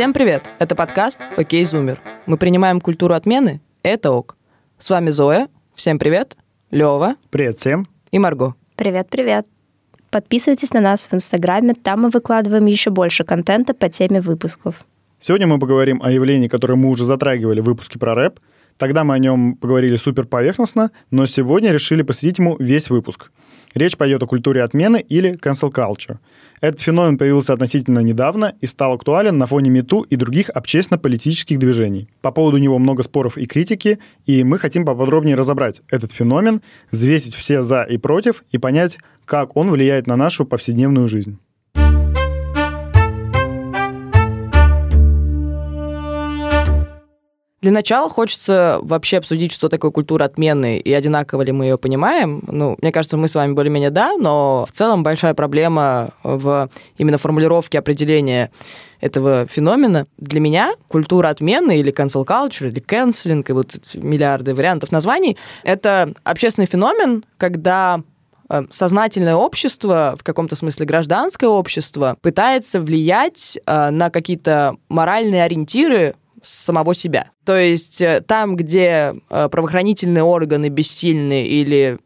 Всем привет! Это подкаст «Окей, Зумер». Мы принимаем культуру отмены – это ок. С вами Зоя. Всем привет. Лева. Привет всем. И Марго. Привет-привет. Подписывайтесь на нас в Инстаграме, там мы выкладываем еще больше контента по теме выпусков. Сегодня мы поговорим о явлении, которое мы уже затрагивали в выпуске про рэп. Тогда мы о нем поговорили супер поверхностно, но сегодня решили посвятить ему весь выпуск. Речь пойдет о культуре отмены или cancel culture. Этот феномен появился относительно недавно и стал актуален на фоне МИТУ и других общественно-политических движений. По поводу него много споров и критики, и мы хотим поподробнее разобрать этот феномен, взвесить все «за» и «против» и понять, как он влияет на нашу повседневную жизнь. Для начала хочется вообще обсудить, что такое культура отмены и одинаково ли мы ее понимаем. Ну, мне кажется, мы с вами более-менее да, но в целом большая проблема в именно формулировке определения этого феномена. Для меня культура отмены или cancel culture, или canceling, и вот миллиарды вариантов названий, это общественный феномен, когда э, сознательное общество, в каком-то смысле гражданское общество, пытается влиять э, на какие-то моральные ориентиры самого себя. То есть э, там, где э, правоохранительные органы бессильны или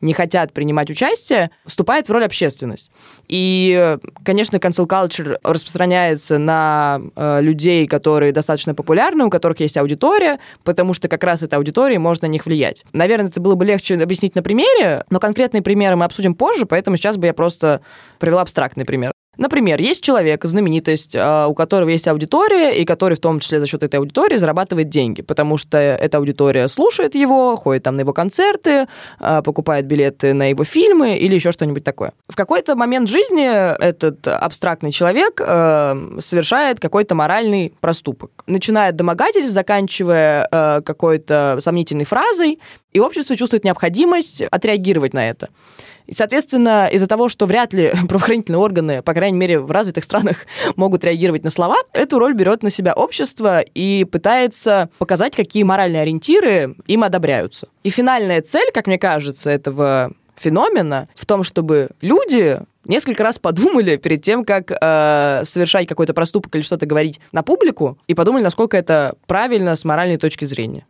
не хотят принимать участие, вступает в роль общественность. И, конечно, cancel culture распространяется на э, людей, которые достаточно популярны, у которых есть аудитория, потому что как раз эта аудитория может на них влиять. Наверное, это было бы легче объяснить на примере, но конкретные примеры мы обсудим позже, поэтому сейчас бы я просто привела абстрактный пример. Например, есть человек, знаменитость, а, у которого есть аудитория, и который в том числе за счет этой аудитории зарабатывает деньги, потому что эта аудитория слушает его, ходит там на его концерты, а, покупает билеты на его фильмы или еще что-нибудь такое. В какой-то момент жизни этот абстрактный человек а, совершает какой-то моральный проступок. Начиная от домогательств, заканчивая какой-то сомнительной фразой, и общество чувствует необходимость отреагировать на это. И, соответственно, из-за того, что вряд ли правоохранительные органы, по крайней мере, в развитых странах могут реагировать на слова, эту роль берет на себя общество и пытается показать, какие моральные ориентиры им одобряются. И финальная цель, как мне кажется, этого феномена в том, чтобы люди несколько раз подумали перед тем, как э, совершать какой-то проступок или что-то говорить на публику, и подумали, насколько это правильно с моральной точки зрения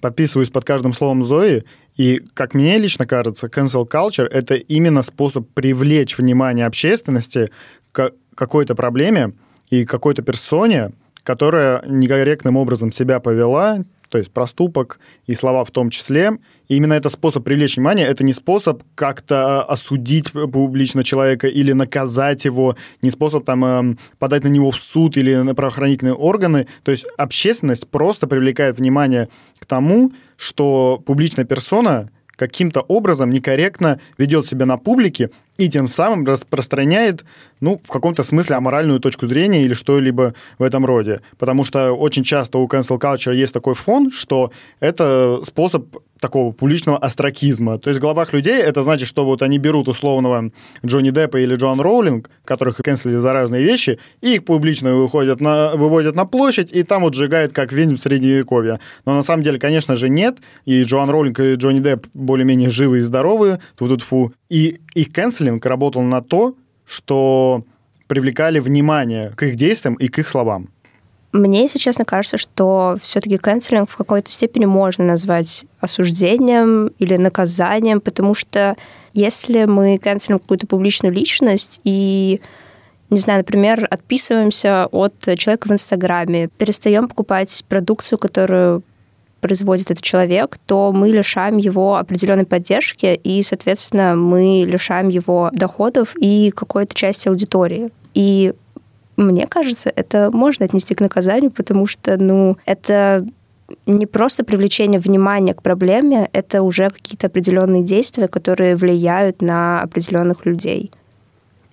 подписываюсь под каждым словом Зои, и, как мне лично кажется, cancel culture — это именно способ привлечь внимание общественности к какой-то проблеме и какой-то персоне, которая некорректным образом себя повела, то есть проступок и слова в том числе. И именно это способ привлечь внимание, это не способ как-то а, осудить публично человека или наказать его, не способ там эм, подать на него в суд или на правоохранительные органы. То есть общественность просто привлекает внимание к тому, что публичная персона каким-то образом некорректно ведет себя на публике и тем самым распространяет, ну, в каком-то смысле аморальную точку зрения или что-либо в этом роде. Потому что очень часто у cancel culture есть такой фон, что это способ такого публичного остракизма. То есть в головах людей это значит, что вот они берут условного Джонни Деппа или Джоан Роулинг, которых канцелили за разные вещи, и их публично выходят на, выводят на площадь, и там вот сжигают как ведьм в Средневековье. Но на самом деле, конечно же, нет. И Джоан Роулинг и Джонни Депп более-менее живы и здоровы, тут фу. И их канцелинг работал на то, что привлекали внимание к их действиям и к их словам. Мне, если честно, кажется, что все-таки канцелинг в какой-то степени можно назвать осуждением или наказанием, потому что если мы канцелим какую-то публичную личность и не знаю, например, отписываемся от человека в Инстаграме, перестаем покупать продукцию, которую производит этот человек, то мы лишаем его определенной поддержки, и, соответственно, мы лишаем его доходов и какой-то части аудитории. И мне кажется, это можно отнести к наказанию, потому что, ну, это не просто привлечение внимания к проблеме, это уже какие-то определенные действия, которые влияют на определенных людей.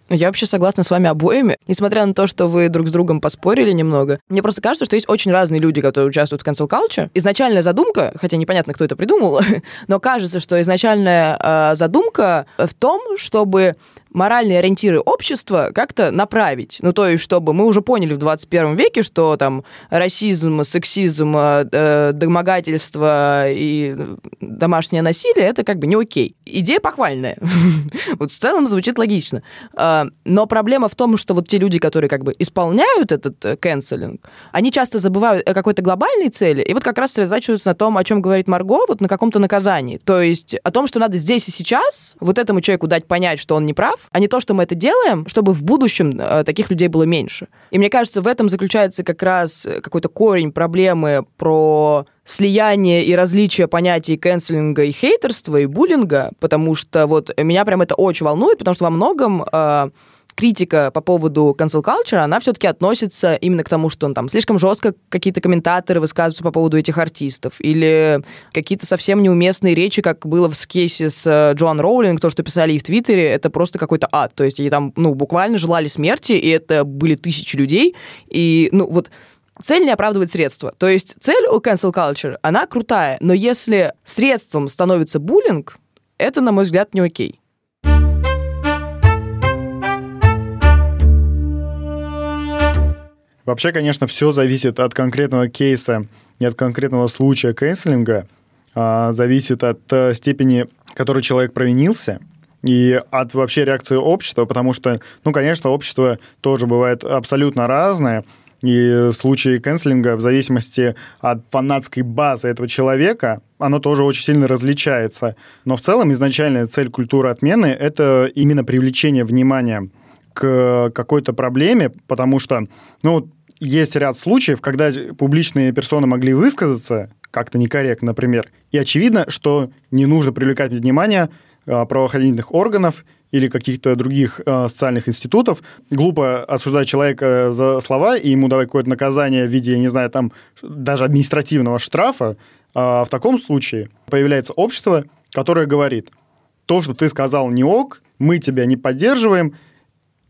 Я вообще согласна с вами обоими. Несмотря на то, что вы друг с другом поспорили немного, мне просто кажется, что есть очень разные люди, которые участвуют в cancel culture. Изначальная задумка, хотя непонятно, кто это придумал, но кажется, что изначальная э, задумка в том, чтобы моральные ориентиры общества как-то направить. Ну, то есть, чтобы мы уже поняли в 21 веке, что там расизм, сексизм, э, домогательство и домашнее насилие — это как бы не окей. Идея похвальная. вот в целом звучит логично. А, но проблема в том, что вот те люди, которые как бы исполняют этот э, канцелинг, они часто забывают о какой-то глобальной цели, и вот как раз сосредотачиваются на том, о чем говорит Марго, вот на каком-то наказании. То есть о том, что надо здесь и сейчас вот этому человеку дать понять, что он не прав, а не то, что мы это делаем, чтобы в будущем э, таких людей было меньше. И мне кажется, в этом заключается как раз какой-то корень проблемы про слияние и различие понятий канцелинга и хейтерства, и буллинга, потому что вот меня прям это очень волнует, потому что во многом э, критика по поводу cancel culture, она все-таки относится именно к тому, что он там слишком жестко какие-то комментаторы высказываются по поводу этих артистов, или какие-то совсем неуместные речи, как было в кейсе с э, Джоан Роулинг, то, что писали и в Твиттере, это просто какой-то ад. То есть они там, ну, буквально желали смерти, и это были тысячи людей, и, ну, вот цель не оправдывает средства. То есть цель у cancel culture, она крутая, но если средством становится буллинг, это, на мой взгляд, не окей. Вообще, конечно, все зависит от конкретного кейса и от конкретного случая канцелинга, а, зависит от а, степени, которой человек провинился, и от вообще реакции общества, потому что, ну, конечно, общество тоже бывает абсолютно разное, и случаи канцелинга в зависимости от фанатской базы этого человека, оно тоже очень сильно различается. Но в целом изначальная цель культуры отмены — это именно привлечение внимания к какой-то проблеме, потому что, ну, есть ряд случаев, когда публичные персоны могли высказаться как-то некорректно, например, и очевидно, что не нужно привлекать внимание а, правоохранительных органов или каких-то других э, социальных институтов, глупо осуждать человека за слова и ему давать какое-то наказание в виде, я не знаю, там даже административного штрафа, э, в таком случае появляется общество, которое говорит, то, что ты сказал не ок, мы тебя не поддерживаем,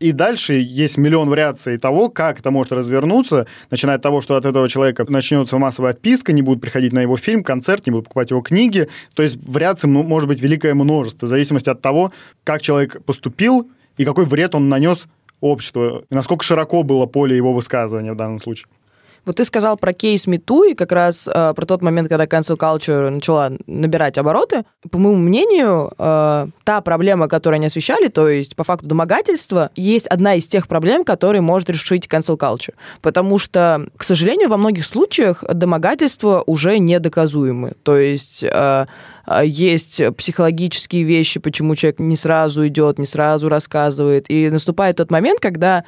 и дальше есть миллион вариаций того, как это может развернуться, начиная от того, что от этого человека начнется массовая отписка, не будут приходить на его фильм, концерт, не будут покупать его книги. То есть вариаций может быть великое множество, в зависимости от того, как человек поступил и какой вред он нанес обществу, и насколько широко было поле его высказывания в данном случае. Вот ты сказал про кейс Мету и как раз э, про тот момент, когда cancel culture начала набирать обороты. По моему мнению, э, та проблема, которую они освещали, то есть по факту домогательства, есть одна из тех проблем, которые может решить cancel culture. Потому что, к сожалению, во многих случаях домогательства уже недоказуемы. То есть э, э есть психологические вещи, почему человек не сразу идет, не сразу рассказывает. И наступает тот момент, когда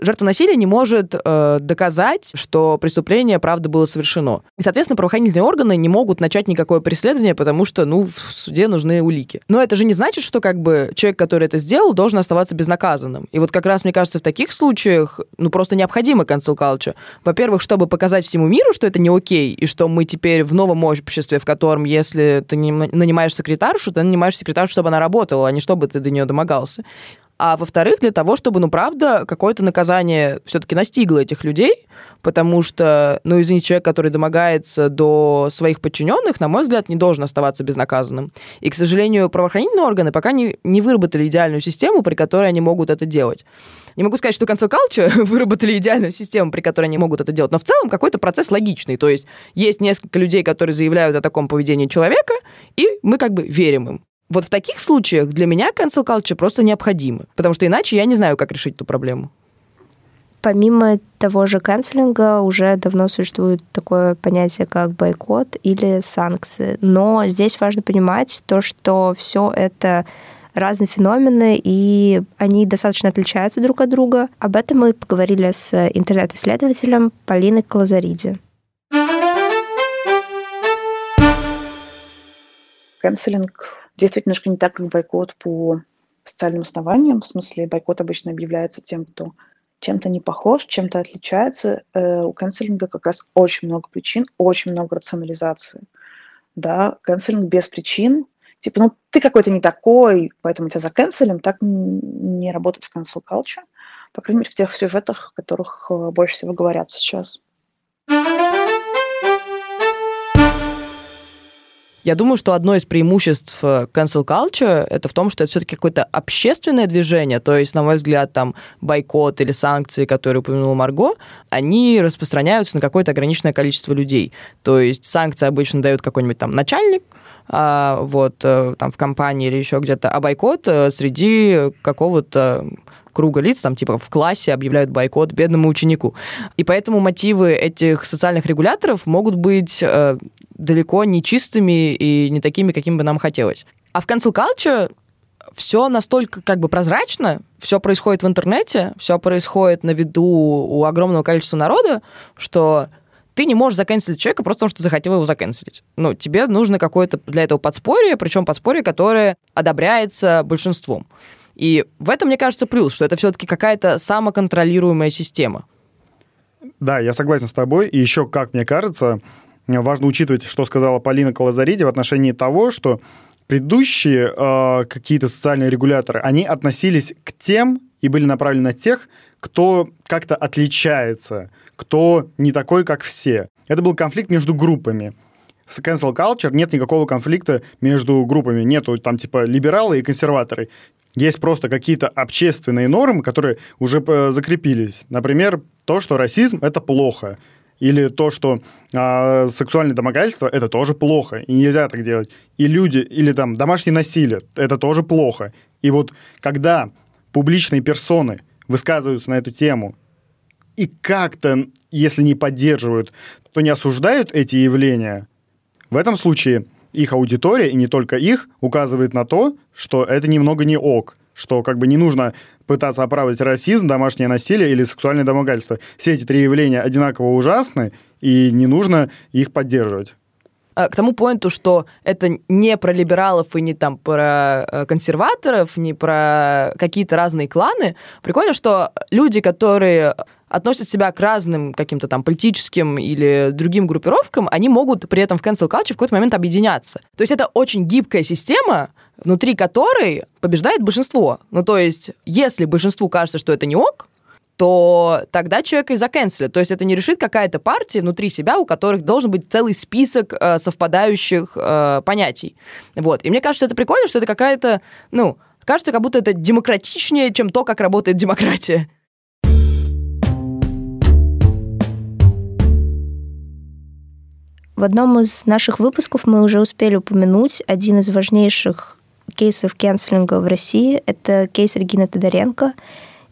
жертва насилия не может э, доказать, что преступление, правда, было совершено. И, соответственно, правоохранительные органы не могут начать никакое преследование, потому что, ну, в суде нужны улики. Но это же не значит, что, как бы, человек, который это сделал, должен оставаться безнаказанным. И вот как раз, мне кажется, в таких случаях, ну, просто необходимо cancel culture. Во-первых, чтобы показать всему миру, что это не окей, и что мы теперь в новом обществе, в котором, если ты нанимаешь секретаршу, ты нанимаешь секретаршу, чтобы она работала, а не чтобы ты до нее домогался а во-вторых, для того, чтобы, ну, правда, какое-то наказание все-таки настигло этих людей, потому что, ну, извините, человек, который домогается до своих подчиненных, на мой взгляд, не должен оставаться безнаказанным. И, к сожалению, правоохранительные органы пока не, не выработали идеальную систему, при которой они могут это делать. Не могу сказать, что cancel culture выработали идеальную систему, при которой они могут это делать, но в целом какой-то процесс логичный. То есть есть несколько людей, которые заявляют о таком поведении человека, и мы как бы верим им. Вот в таких случаях для меня cancel culture просто необходимо, потому что иначе я не знаю, как решить эту проблему. Помимо того же канцелинга уже давно существует такое понятие, как бойкот или санкции. Но здесь важно понимать то, что все это разные феномены, и они достаточно отличаются друг от друга. Об этом мы поговорили с интернет-исследователем Полиной Клазариди. Канцелинг действует немножко не так, как бойкот по социальным основаниям. В смысле, бойкот обычно объявляется тем, кто чем-то не похож, чем-то отличается. Э, у канцелинга как раз очень много причин, очень много рационализации. Да, канцелинг без причин, типа, ну, ты какой-то не такой, поэтому тебя заканцелим, так не работает в cancel culture, по крайней мере, в тех сюжетах, о которых э, больше всего говорят сейчас. Я думаю, что одно из преимуществ э, cancel culture это в том, что это все-таки какое-то общественное движение. То есть, на мой взгляд, там бойкот или санкции, которые упомянула Марго, они распространяются на какое-то ограниченное количество людей. То есть санкции обычно дают какой-нибудь там начальник, а, вот э, там в компании или еще где-то, а бойкот э, среди какого-то круга лиц, там типа в классе объявляют бойкот бедному ученику. И поэтому мотивы этих социальных регуляторов могут быть далеко не чистыми и не такими, каким бы нам хотелось. А в cancel culture все настолько как бы прозрачно, все происходит в интернете, все происходит на виду у огромного количества народа, что ты не можешь заканцелить человека просто потому, что захотел его заканцелить. Ну, тебе нужно какое-то для этого подспорье, причем подспорье, которое одобряется большинством. И в этом, мне кажется, плюс, что это все-таки какая-то самоконтролируемая система. Да, я согласен с тобой. И еще, как мне кажется, важно учитывать, что сказала Полина Калазариди в отношении того, что предыдущие э, какие-то социальные регуляторы, они относились к тем и были направлены на тех, кто как-то отличается, кто не такой, как все. Это был конфликт между группами. В cancel culture нет никакого конфликта между группами. Нету там типа либералы и консерваторы. Есть просто какие-то общественные нормы, которые уже э, закрепились. Например, то, что расизм – это плохо. Или то, что э, сексуальное домогательство – это тоже плохо, и нельзя так делать. И люди, или там домашнее насилие – это тоже плохо. И вот когда публичные персоны высказываются на эту тему и как-то, если не поддерживают, то не осуждают эти явления, в этом случае их аудитория, и не только их, указывает на то, что это немного не ок, что как бы не нужно пытаться оправдать расизм, домашнее насилие или сексуальное домогательство. Все эти три явления одинаково ужасны, и не нужно их поддерживать к тому поинту, что это не про либералов и не там про э, консерваторов, не про какие-то разные кланы. Прикольно, что люди, которые относят себя к разным каким-то там политическим или другим группировкам, они могут при этом в cancel culture в какой-то момент объединяться. То есть это очень гибкая система, внутри которой побеждает большинство. Ну, то есть, если большинству кажется, что это не ок, то тогда человека и заканцелят. То есть это не решит какая-то партия внутри себя, у которых должен быть целый список э, совпадающих э, понятий. Вот. И мне кажется, это прикольно, что это какая-то, ну, кажется, как будто это демократичнее, чем то, как работает демократия. В одном из наших выпусков мы уже успели упомянуть один из важнейших кейсов кэнселинга в России. Это кейс Регины Тодоренко.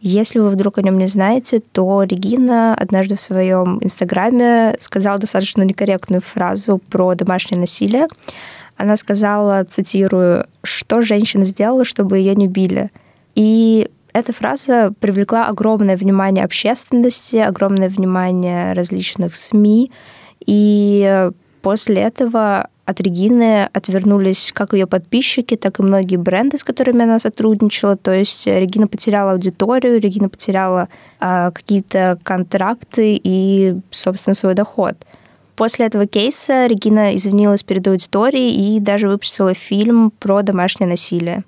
Если вы вдруг о нем не знаете, то Регина однажды в своем инстаграме сказала достаточно некорректную фразу про домашнее насилие. Она сказала, цитирую, «Что женщина сделала, чтобы ее не били?» И эта фраза привлекла огромное внимание общественности, огромное внимание различных СМИ, и после этого от Регины отвернулись как ее подписчики, так и многие бренды, с которыми она сотрудничала. То есть Регина потеряла аудиторию, Регина потеряла а, какие-то контракты и, собственно, свой доход. После этого кейса Регина извинилась перед аудиторией и даже выпустила фильм про домашнее насилие.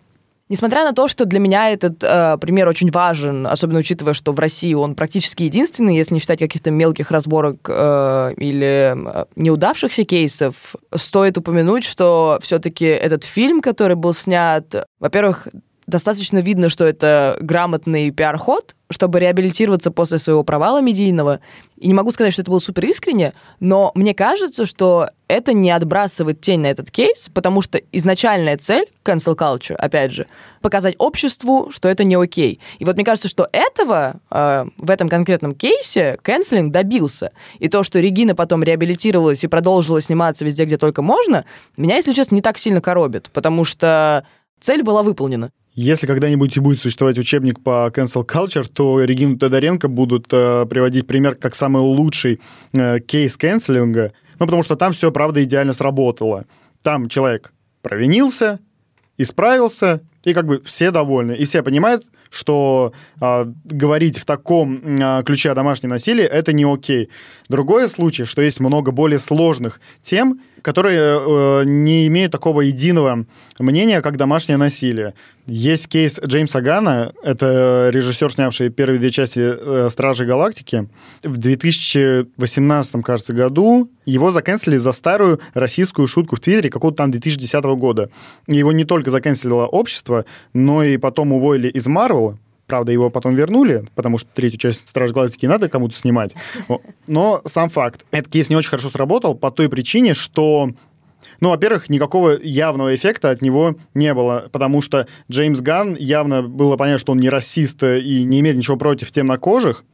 Несмотря на то, что для меня этот э, пример очень важен, особенно учитывая, что в России он практически единственный, если не считать каких-то мелких разборок э, или э, неудавшихся кейсов, стоит упомянуть, что все-таки этот фильм, который был снят, во-первых, достаточно видно, что это грамотный пиар-ход, чтобы реабилитироваться после своего провала медийного. И не могу сказать, что это было супер искренне, но мне кажется, что это не отбрасывает тень на этот кейс, потому что изначальная цель cancel culture, опять же, показать обществу, что это не окей. И вот мне кажется, что этого э, в этом конкретном кейсе canceling добился. И то, что Регина потом реабилитировалась и продолжила сниматься везде, где только можно, меня, если честно, не так сильно коробит, потому что цель была выполнена. Если когда-нибудь и будет существовать учебник по cancel culture, то Регину Тодоренко будут э, приводить пример как самый лучший э, кейс канцелинга, ну, потому что там все, правда, идеально сработало. Там человек провинился, исправился, и как бы все довольны. И все понимают, что э, говорить в таком э, ключе о домашнем насилии это не окей. Другой случай, что есть много более сложных тем, которые э, не имеют такого единого мнения, как домашнее насилие. Есть кейс Джеймса Гана, это режиссер, снявший первые две части э, «Стражи Галактики». В 2018, кажется, году его заканцелили за старую российскую шутку в Твиттере какого-то там 2010 года. Его не только заканцелило общество, но и потом уволили из Марвела, Правда, его потом вернули, потому что третью часть «Страж Галактики» надо кому-то снимать. Но сам факт. Этот кейс не очень хорошо сработал по той причине, что ну, во-первых, никакого явного эффекта от него не было, потому что Джеймс Ганн явно было понятно, что он не расист и не имеет ничего против темнокожих.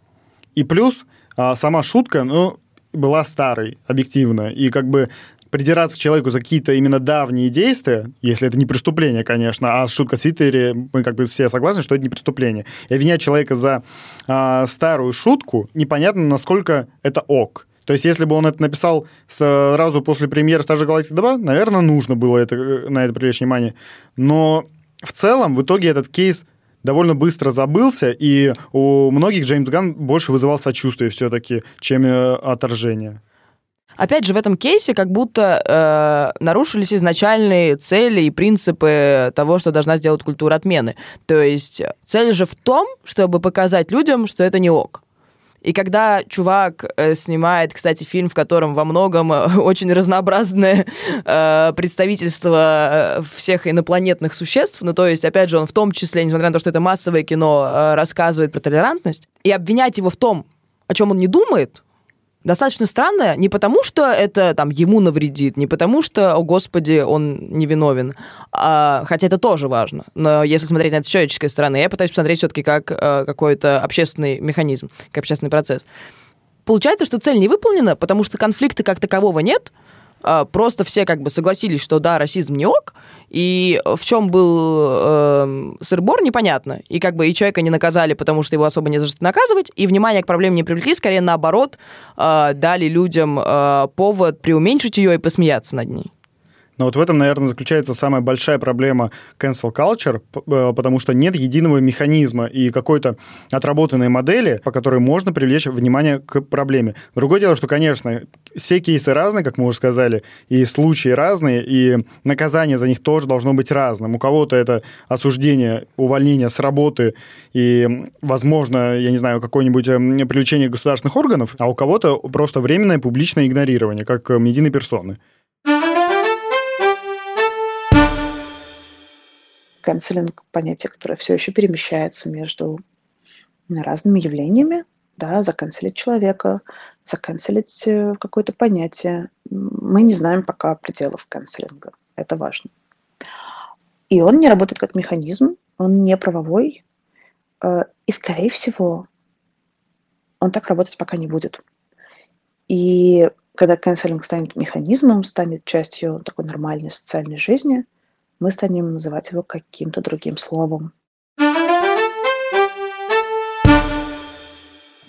И плюс а, сама шутка, ну, была старой, объективно. И как бы придираться к человеку за какие-то именно давние действия, если это не преступление, конечно, а шутка в Твиттере, мы как бы все согласны, что это не преступление. И обвинять человека за э, старую шутку, непонятно, насколько это ок. То есть, если бы он это написал сразу после премьеры «Стажа Галактики 2», наверное, нужно было это, э, на это привлечь внимание. Но в целом, в итоге этот кейс довольно быстро забылся, и у многих Джеймс Ган больше вызывал сочувствие все-таки, чем э, отторжение. Опять же, в этом кейсе как будто э, нарушились изначальные цели и принципы того, что должна сделать культура отмены. То есть цель же в том, чтобы показать людям, что это не ок. И когда чувак э, снимает, кстати, фильм, в котором во многом э, очень разнообразное э, представительство э, всех инопланетных существ, ну то есть, опять же, он в том числе, несмотря на то, что это массовое кино, э, рассказывает про толерантность, и обвинять его в том, о чем он не думает, достаточно странное не потому, что это там ему навредит, не потому, что, о господи, он невиновен, а, хотя это тоже важно. Но если смотреть на это с человеческой стороны, я пытаюсь посмотреть все-таки как а, какой-то общественный механизм, как общественный процесс. Получается, что цель не выполнена, потому что конфликта как такового нет, просто все как бы согласились, что да, расизм не ок, и в чем был э, сыр-бор, непонятно. И как бы и человека не наказали, потому что его особо не за что наказывать, и внимание к проблеме не привлекли, скорее наоборот, э, дали людям э, повод преуменьшить ее и посмеяться над ней. Но вот в этом, наверное, заключается самая большая проблема cancel culture, э, потому что нет единого механизма и какой-то отработанной модели, по которой можно привлечь внимание к проблеме. Другое дело, что, конечно, все кейсы разные, как мы уже сказали, и случаи разные, и наказание за них тоже должно быть разным. У кого-то это осуждение, увольнение с работы и, возможно, я не знаю, какое-нибудь эм, привлечение государственных органов, а у кого-то просто временное публичное игнорирование, как медийной персоны. Канцелинг – понятие, которое все еще перемещается между разными явлениями, да, заканцелить человека, заканцелить э, какое-то понятие. Мы не знаем пока пределов канцелинга. Это важно. И он не работает как механизм, он не правовой, э, и, скорее всего, он так работать пока не будет. И когда канцелинг станет механизмом, станет частью такой нормальной социальной жизни – мы станем называть его каким-то другим словом.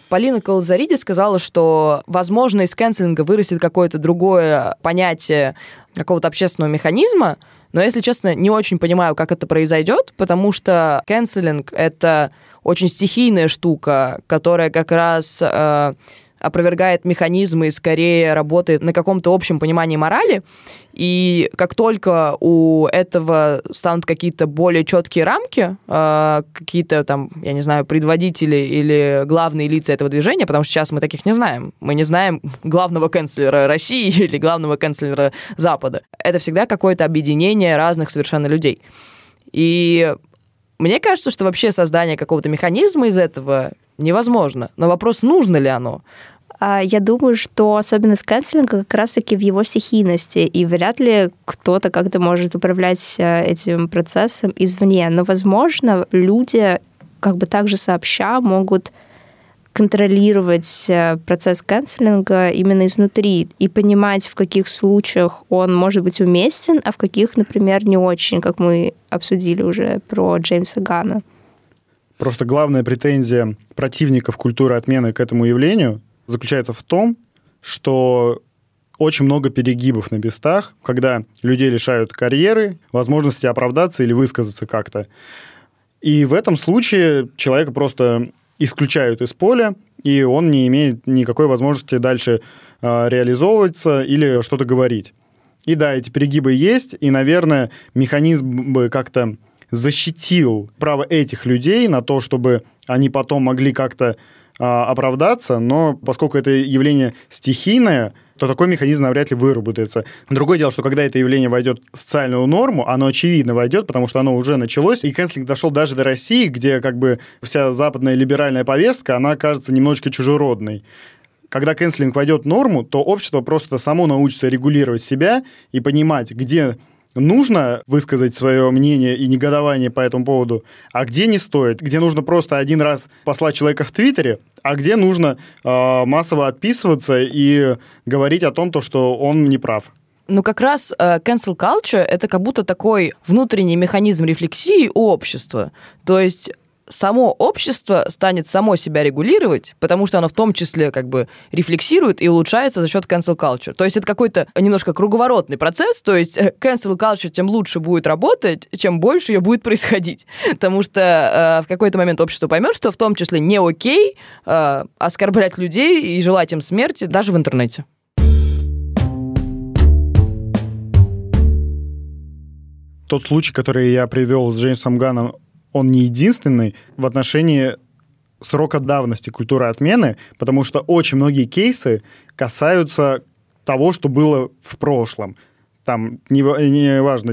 Полина Колозариди сказала, что, возможно, из кэнселинга вырастет какое-то другое понятие какого-то общественного механизма, но, если честно, не очень понимаю, как это произойдет, потому что кэнселинг — это очень стихийная штука, которая как раз э, опровергает механизмы и скорее работает на каком-то общем понимании морали. И как только у этого станут какие-то более четкие рамки, э, какие-то там, я не знаю, предводители или главные лица этого движения, потому что сейчас мы таких не знаем. Мы не знаем главного канцлера России или главного канцлера Запада. Это всегда какое-то объединение разных совершенно людей. И мне кажется, что вообще создание какого-то механизма из этого невозможно. Но вопрос, нужно ли оно? А, я думаю, что особенность канцелинга как раз-таки в его стихийности, и вряд ли кто-то как-то может управлять э, этим процессом извне. Но, возможно, люди как бы также сообща могут контролировать э, процесс канцелинга именно изнутри и понимать, в каких случаях он может быть уместен, а в каких, например, не очень, как мы обсудили уже про Джеймса Гана. Просто главная претензия противников культуры отмены к этому явлению заключается в том, что очень много перегибов на местах, когда людей лишают карьеры, возможности оправдаться или высказаться как-то. И в этом случае человека просто исключают из поля, и он не имеет никакой возможности дальше э, реализовываться или что-то говорить. И да, эти перегибы есть, и, наверное, механизм бы как-то защитил право этих людей на то, чтобы они потом могли как-то оправдаться, но поскольку это явление стихийное, то такой механизм навряд ли выработается. Другое дело, что когда это явление войдет в социальную норму, оно очевидно войдет, потому что оно уже началось, и канцлинг дошел даже до России, где как бы вся западная либеральная повестка, она кажется немножечко чужеродной когда канцелинг войдет в норму, то общество просто само научится регулировать себя и понимать, где нужно высказать свое мнение и негодование по этому поводу, а где не стоит, где нужно просто один раз послать человека в Твиттере, а где нужно э, массово отписываться и говорить о том, то, что он не прав. Ну, как раз э, cancel culture — это как будто такой внутренний механизм рефлексии у общества. То есть само общество станет само себя регулировать, потому что оно в том числе как бы рефлексирует и улучшается за счет cancel culture. То есть это какой-то немножко круговоротный процесс, то есть э, cancel culture тем лучше будет работать, чем больше ее будет происходить. Потому что э, в какой-то момент общество поймет, что в том числе не окей э, оскорблять людей и желать им смерти даже в интернете. Тот случай, который я привел с Джеймсом Ганом, он не единственный в отношении срока давности культуры отмены, потому что очень многие кейсы касаются того, что было в прошлом. Там, не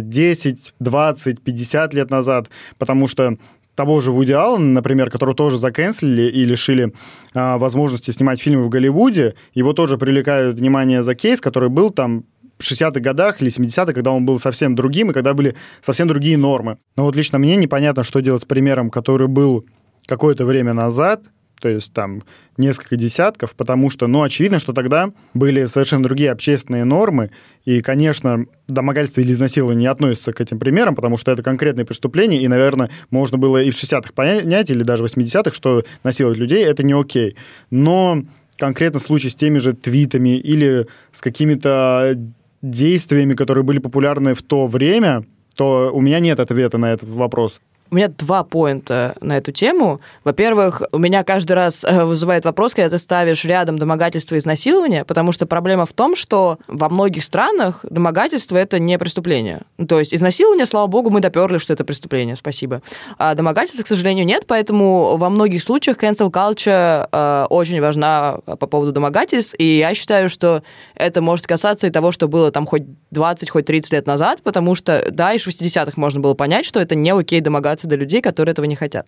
10, 20, 50 лет назад, потому что того же Вуди Аллена, например, которого тоже заканцелили и лишили а, возможности снимать фильмы в Голливуде, его тоже привлекают внимание за кейс, который был там 60-х годах или 70-х, когда он был совсем другим, и когда были совсем другие нормы. Но вот лично мне непонятно, что делать с примером, который был какое-то время назад, то есть там несколько десятков, потому что, ну, очевидно, что тогда были совершенно другие общественные нормы, и, конечно, домогательство или изнасилование не относится к этим примерам, потому что это конкретные преступления, и, наверное, можно было и в 60-х понять, или даже в 80-х, что насиловать людей — это не окей. Но конкретно случай с теми же твитами или с какими-то действиями, которые были популярны в то время, то у меня нет ответа на этот вопрос. У меня два поинта на эту тему. Во-первых, у меня каждый раз э, вызывает вопрос, когда ты ставишь рядом домогательство и изнасилование, потому что проблема в том, что во многих странах домогательство — это не преступление. То есть изнасилование, слава богу, мы доперли, что это преступление, спасибо. А домогательства, к сожалению, нет, поэтому во многих случаях cancel culture э, очень важна по поводу домогательств, и я считаю, что это может касаться и того, что было там хоть 20, хоть 30 лет назад, потому что, да, и в 60-х можно было понять, что это не окей домогательство добраться до людей, которые этого не хотят.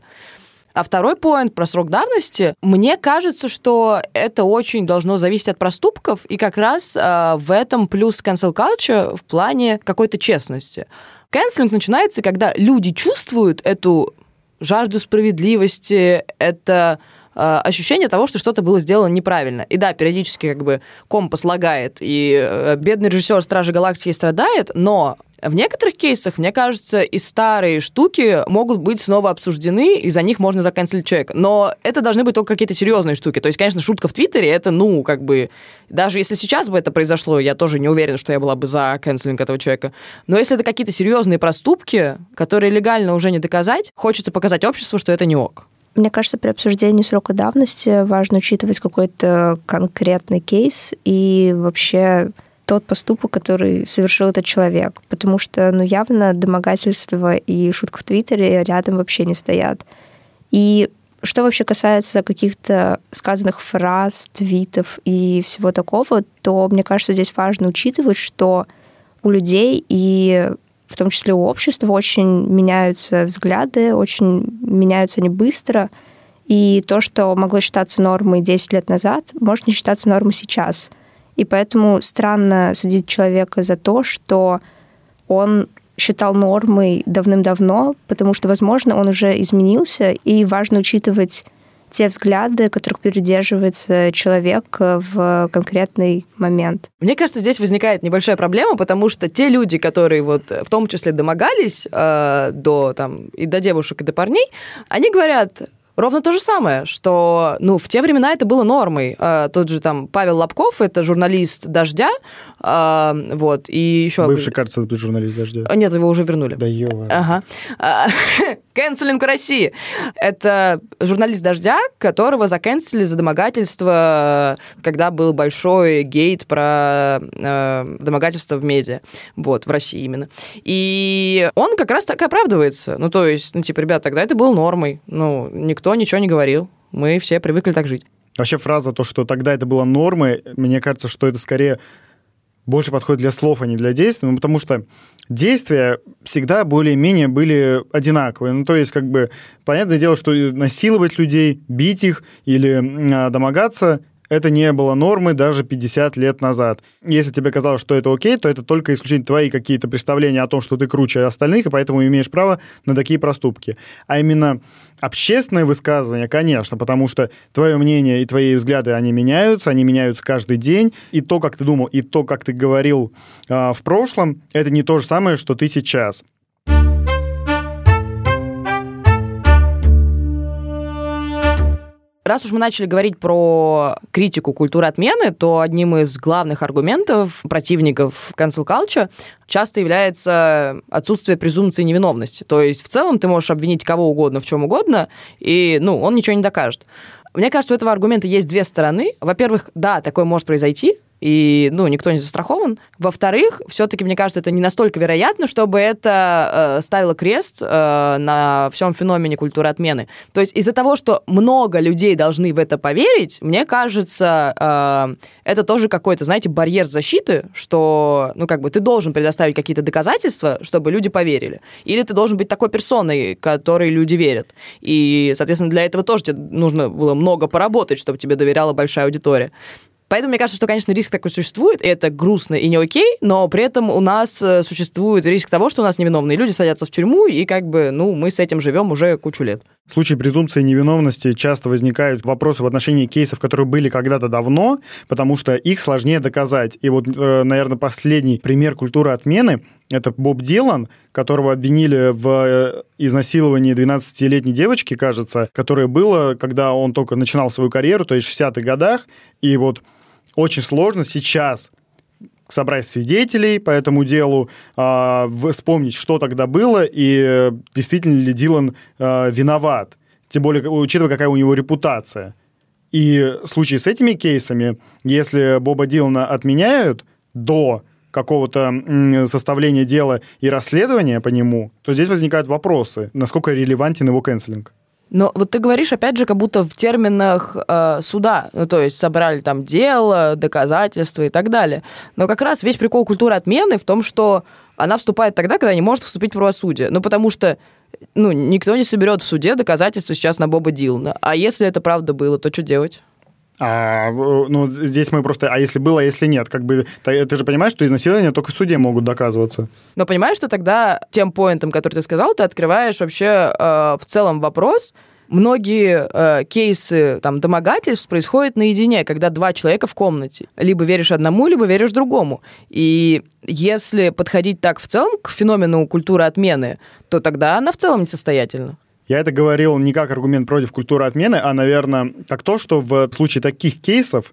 А второй поинт про срок давности. Мне кажется, что это очень должно зависеть от проступков, и как раз э, в этом плюс cancel culture в плане какой-то честности. Кэнслинг начинается, когда люди чувствуют эту жажду справедливости, это э, ощущение того, что что-то было сделано неправильно. И да, периодически как бы компас лагает, и э, бедный режиссер «Стражи Галактики» страдает, но в некоторых кейсах, мне кажется, и старые штуки могут быть снова обсуждены, и за них можно заканцелить человека. Но это должны быть только какие-то серьезные штуки. То есть, конечно, шутка в Твиттере, это, ну, как бы... Даже если сейчас бы это произошло, я тоже не уверен, что я была бы за канцелинг этого человека. Но если это какие-то серьезные проступки, которые легально уже не доказать, хочется показать обществу, что это не ок. Мне кажется, при обсуждении срока давности важно учитывать какой-то конкретный кейс и вообще тот поступок, который совершил этот человек. Потому что, ну, явно домогательство и шутка в Твиттере рядом вообще не стоят. И что вообще касается каких-то сказанных фраз, твитов и всего такого, то, мне кажется, здесь важно учитывать, что у людей и в том числе у общества очень меняются взгляды, очень меняются они быстро. И то, что могло считаться нормой 10 лет назад, может не считаться нормой сейчас. И поэтому странно судить человека за то, что он считал нормой давным-давно, потому что, возможно, он уже изменился, и важно учитывать те взгляды, которых придерживается человек в конкретный момент. Мне кажется, здесь возникает небольшая проблема, потому что те люди, которые вот в том числе домогались э, до там и до девушек и до парней, они говорят, Ровно то же самое, что, ну, в те времена это было нормой. А, тот же там Павел Лобков, это журналист «Дождя», а, вот, и еще... Бывший, кажется, журналист «Дождя». Нет, его уже вернули. Да ёва. Ага. Кэнселинг в России. Это журналист «Дождя», которого закэнселили за домогательство, когда был большой гейт про э, домогательство в медиа. Вот, в России именно. И он как раз так и оправдывается. Ну, то есть, ну, типа, ребят, тогда это было нормой. Ну, никто ничего не говорил. Мы все привыкли так жить. Вообще фраза то, что тогда это было нормой, мне кажется, что это скорее больше подходит для слов, а не для действий, ну, потому что действия всегда более-менее были одинаковые. Ну, то есть, как бы, понятное дело, что насиловать людей, бить их или а, домогаться это не было нормой даже 50 лет назад. Если тебе казалось, что это окей, то это только исключительно твои какие-то представления о том, что ты круче остальных, и поэтому имеешь право на такие проступки. А именно общественные высказывания, конечно, потому что твое мнение и твои взгляды, они меняются, они меняются каждый день, и то, как ты думал, и то, как ты говорил э, в прошлом, это не то же самое, что ты сейчас. Раз уж мы начали говорить про критику культуры отмены, то одним из главных аргументов противников cancel culture часто является отсутствие презумпции невиновности. То есть в целом ты можешь обвинить кого угодно в чем угодно, и ну, он ничего не докажет. Мне кажется, у этого аргумента есть две стороны. Во-первых, да, такое может произойти, и, ну, никто не застрахован. Во-вторых, все-таки, мне кажется, это не настолько вероятно, чтобы это э, ставило крест э, на всем феномене культуры отмены. То есть из-за того, что много людей должны в это поверить, мне кажется, э, это тоже какой-то, знаете, барьер защиты, что, ну, как бы ты должен предоставить какие-то доказательства, чтобы люди поверили. Или ты должен быть такой персоной, которой люди верят. И, соответственно, для этого тоже тебе нужно было много поработать, чтобы тебе доверяла большая аудитория. Поэтому мне кажется, что, конечно, риск такой существует, и это грустно и не окей, но при этом у нас э, существует риск того, что у нас невиновные люди садятся в тюрьму, и как бы, ну, мы с этим живем уже кучу лет. В случае презумпции невиновности часто возникают вопросы в отношении кейсов, которые были когда-то давно, потому что их сложнее доказать. И вот, э, наверное, последний пример культуры отмены это Боб Дилан, которого обвинили в э, изнасиловании 12-летней девочки, кажется, которое было, когда он только начинал свою карьеру, то есть в 60-х годах. И вот очень сложно сейчас собрать свидетелей по этому делу, э, вспомнить, что тогда было, и действительно ли Дилан э, виноват. Тем более, учитывая, какая у него репутация. И в случае с этими кейсами, если Боба Дилана отменяют до какого-то составления дела и расследования по нему, то здесь возникают вопросы, насколько релевантен его канцелинг. Но вот ты говоришь, опять же, как будто в терминах э, суда. Ну, то есть собрали там дело, доказательства и так далее. Но как раз весь прикол культуры отмены в том, что она вступает тогда, когда не может вступить в правосудие. Ну, потому что ну, никто не соберет в суде доказательства сейчас на Боба Дилана. А если это правда было, то что делать? А, ну, здесь мы просто... А если было, а если нет? Как бы, ты, ты же понимаешь, что изнасилования только в суде могут доказываться. Но понимаешь, что тогда тем поинтом, который ты сказал, ты открываешь вообще э, в целом вопрос, многие э, кейсы там, домогательств происходят наедине, когда два человека в комнате. Либо веришь одному, либо веришь другому. И если подходить так в целом к феномену культуры отмены, то тогда она в целом несостоятельна. Я это говорил не как аргумент против культуры отмены, а, наверное, как то, что в случае таких кейсов,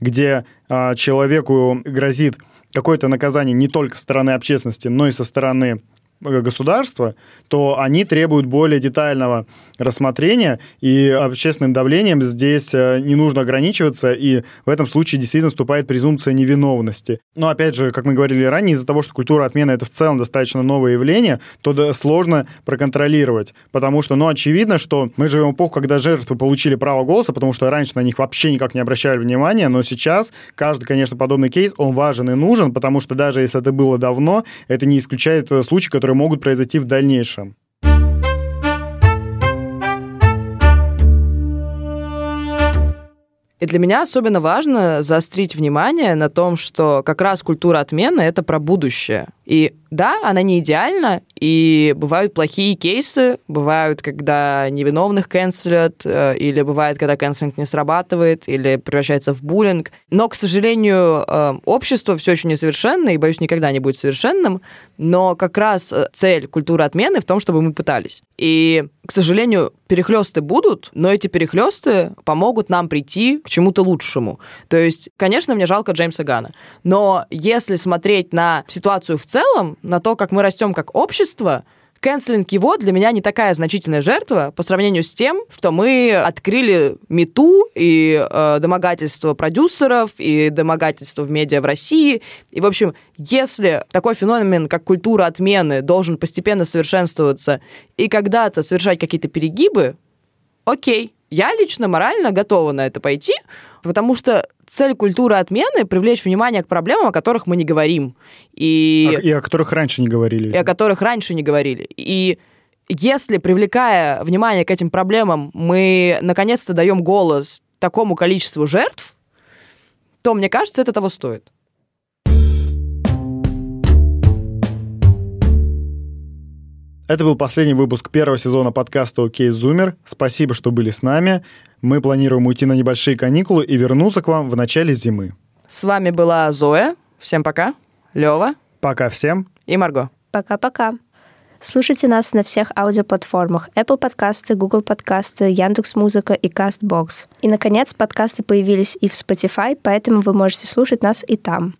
где э, человеку грозит какое-то наказание не только со стороны общественности, но и со стороны государства, то они требуют более детального рассмотрения, и общественным давлением здесь э, не нужно ограничиваться, и в этом случае действительно вступает презумпция невиновности. Но опять же, как мы говорили ранее, из-за того, что культура отмены это в целом достаточно новое явление, то сложно проконтролировать, потому что, ну, очевидно, что мы живем в эпоху, когда жертвы получили право голоса, потому что раньше на них вообще никак не обращали внимания, но сейчас каждый, конечно, подобный кейс, он важен и нужен, потому что даже если это было давно, это не исключает э, случай, который которые могут произойти в дальнейшем. И для меня особенно важно заострить внимание на том, что как раз культура отмены — это про будущее. И да, она не идеальна, и бывают плохие кейсы, бывают, когда невиновных канцелят, э, или бывает, когда канцелинг не срабатывает, или превращается в буллинг. Но, к сожалению, э, общество все еще несовершенно, и, боюсь, никогда не будет совершенным, но как раз э, цель культуры отмены в том, чтобы мы пытались. И, к сожалению, перехлесты будут, но эти перехлесты помогут нам прийти к чему-то лучшему. То есть, конечно, мне жалко Джеймса Гана, но если смотреть на ситуацию в целом, на то, как мы растем как общество, Кэнслинг его для меня не такая значительная жертва по сравнению с тем, что мы открыли мету и э, домогательство продюсеров, и домогательство в медиа в России. И, в общем, если такой феномен, как культура отмены, должен постепенно совершенствоваться и когда-то совершать какие-то перегибы, окей, я лично морально готова на это пойти, потому что цель культуры отмены — привлечь внимание к проблемам, о которых мы не говорим. И, и о которых раньше не говорили. И о которых раньше не говорили. И если, привлекая внимание к этим проблемам, мы наконец-то даем голос такому количеству жертв, то, мне кажется, это того стоит. Это был последний выпуск первого сезона подкаста «Окей, Зумер». Спасибо, что были с нами. Мы планируем уйти на небольшие каникулы и вернуться к вам в начале зимы. С вами была Зоя. Всем пока. Лева. Пока всем. И Марго. Пока-пока. Слушайте нас на всех аудиоплатформах Apple подкасты, Google подкасты, Яндекс Музыка и Castbox. И, наконец, подкасты появились и в Spotify, поэтому вы можете слушать нас и там.